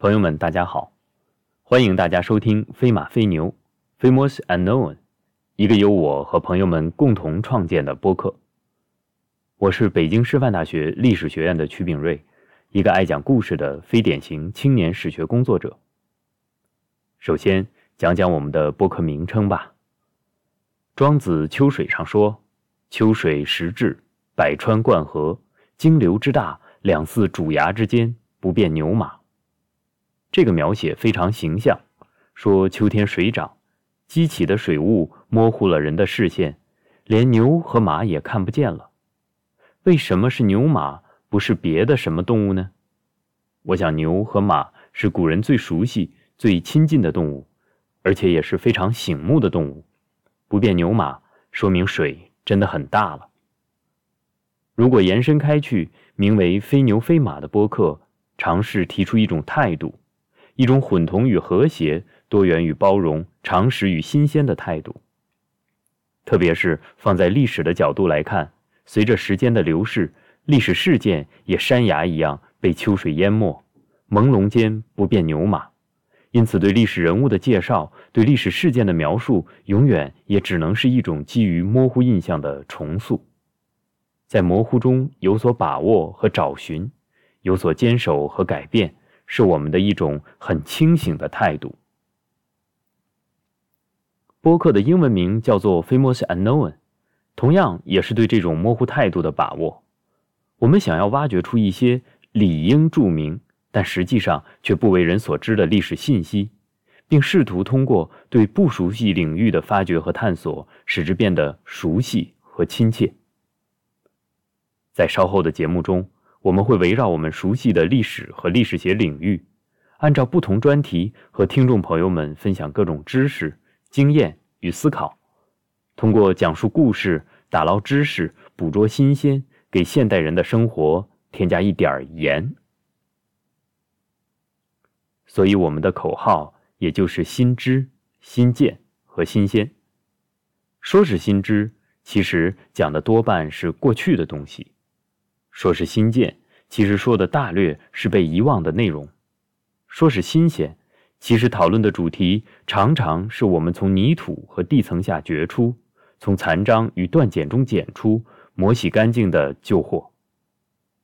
朋友们，大家好，欢迎大家收听《飞马飞牛》（Famous Unknown），一个由我和朋友们共同创建的播客。我是北京师范大学历史学院的曲炳瑞，一个爱讲故事的非典型青年史学工作者。首先讲讲我们的播客名称吧。庄子《秋水》上说：“秋水时至，百川贯河，经流之大，两寺主崖之间，不变牛马。”这个描写非常形象，说秋天水涨，激起的水雾模糊了人的视线，连牛和马也看不见了。为什么是牛马，不是别的什么动物呢？我想牛和马是古人最熟悉、最亲近的动物，而且也是非常醒目的动物。不变牛马，说明水真的很大了。如果延伸开去，名为“非牛非马”的播客，尝试提出一种态度。一种混同与和谐、多元与包容、常识与新鲜的态度。特别是放在历史的角度来看，随着时间的流逝，历史事件也山崖一样被秋水淹没，朦胧间不变牛马。因此，对历史人物的介绍、对历史事件的描述，永远也只能是一种基于模糊印象的重塑，在模糊中有所把握和找寻，有所坚守和改变。是我们的一种很清醒的态度。播客的英文名叫做 “Famous Unknown”，同样也是对这种模糊态度的把握。我们想要挖掘出一些理应著名，但实际上却不为人所知的历史信息，并试图通过对不熟悉领域的发掘和探索，使之变得熟悉和亲切。在稍后的节目中。我们会围绕我们熟悉的历史和历史学领域，按照不同专题和听众朋友们分享各种知识、经验与思考，通过讲述故事、打捞知识、捕捉新鲜，给现代人的生活添加一点盐。所以，我们的口号也就是“新知、新见和新鲜”。说是新知，其实讲的多半是过去的东西。说是新建，其实说的大略是被遗忘的内容；说是新鲜，其实讨论的主题常常是我们从泥土和地层下掘出、从残章与断简中捡出、磨洗干净的旧货。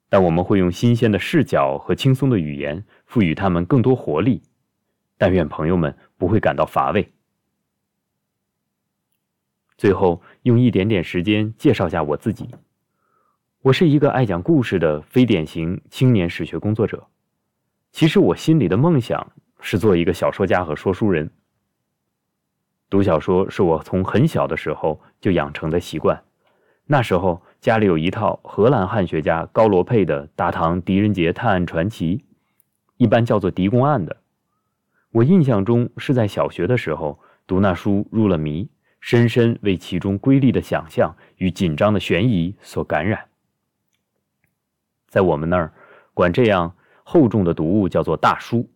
但我们会用新鲜的视角和轻松的语言，赋予他们更多活力。但愿朋友们不会感到乏味。最后，用一点点时间介绍下我自己。我是一个爱讲故事的非典型青年史学工作者。其实我心里的梦想是做一个小说家和说书人。读小说是我从很小的时候就养成的习惯。那时候家里有一套荷兰汉学家高罗佩的《大唐狄仁杰探案传奇》，一般叫做《狄公案》的。我印象中是在小学的时候读那书入了迷，深深为其中瑰丽的想象与紧张的悬疑所感染。在我们那儿，管这样厚重的读物叫做大书，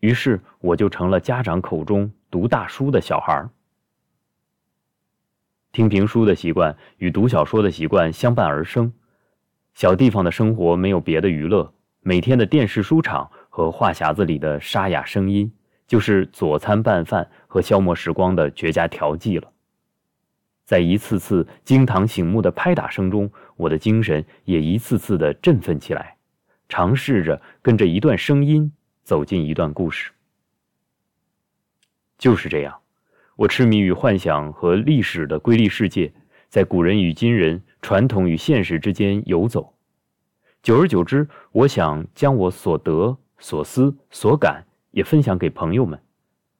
于是我就成了家长口中读大书的小孩儿。听评书的习惯与读小说的习惯相伴而生。小地方的生活没有别的娱乐，每天的电视书场和话匣子里的沙哑声音，就是佐餐拌饭和消磨时光的绝佳调剂了。在一次次惊堂醒目的拍打声中，我的精神也一次次的振奋起来，尝试着跟着一段声音走进一段故事。就是这样，我痴迷于幻想和历史的瑰丽世界，在古人与今人、传统与现实之间游走。久而久之，我想将我所得、所思、所感也分享给朋友们，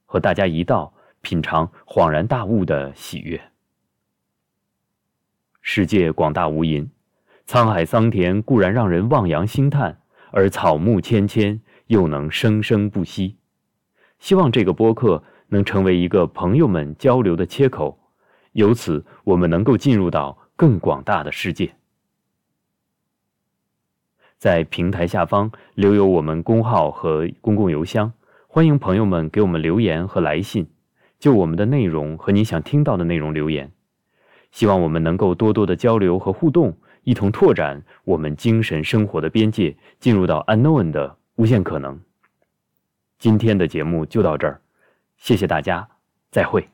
和大家一道品尝恍然大悟的喜悦。世界广大无垠，沧海桑田固然让人望洋兴叹，而草木芊芊又能生生不息。希望这个播客能成为一个朋友们交流的切口，由此我们能够进入到更广大的世界。在平台下方留有我们公号和公共邮箱，欢迎朋友们给我们留言和来信，就我们的内容和你想听到的内容留言。希望我们能够多多的交流和互动，一同拓展我们精神生活的边界，进入到 unknown 的无限可能。今天的节目就到这儿，谢谢大家，再会。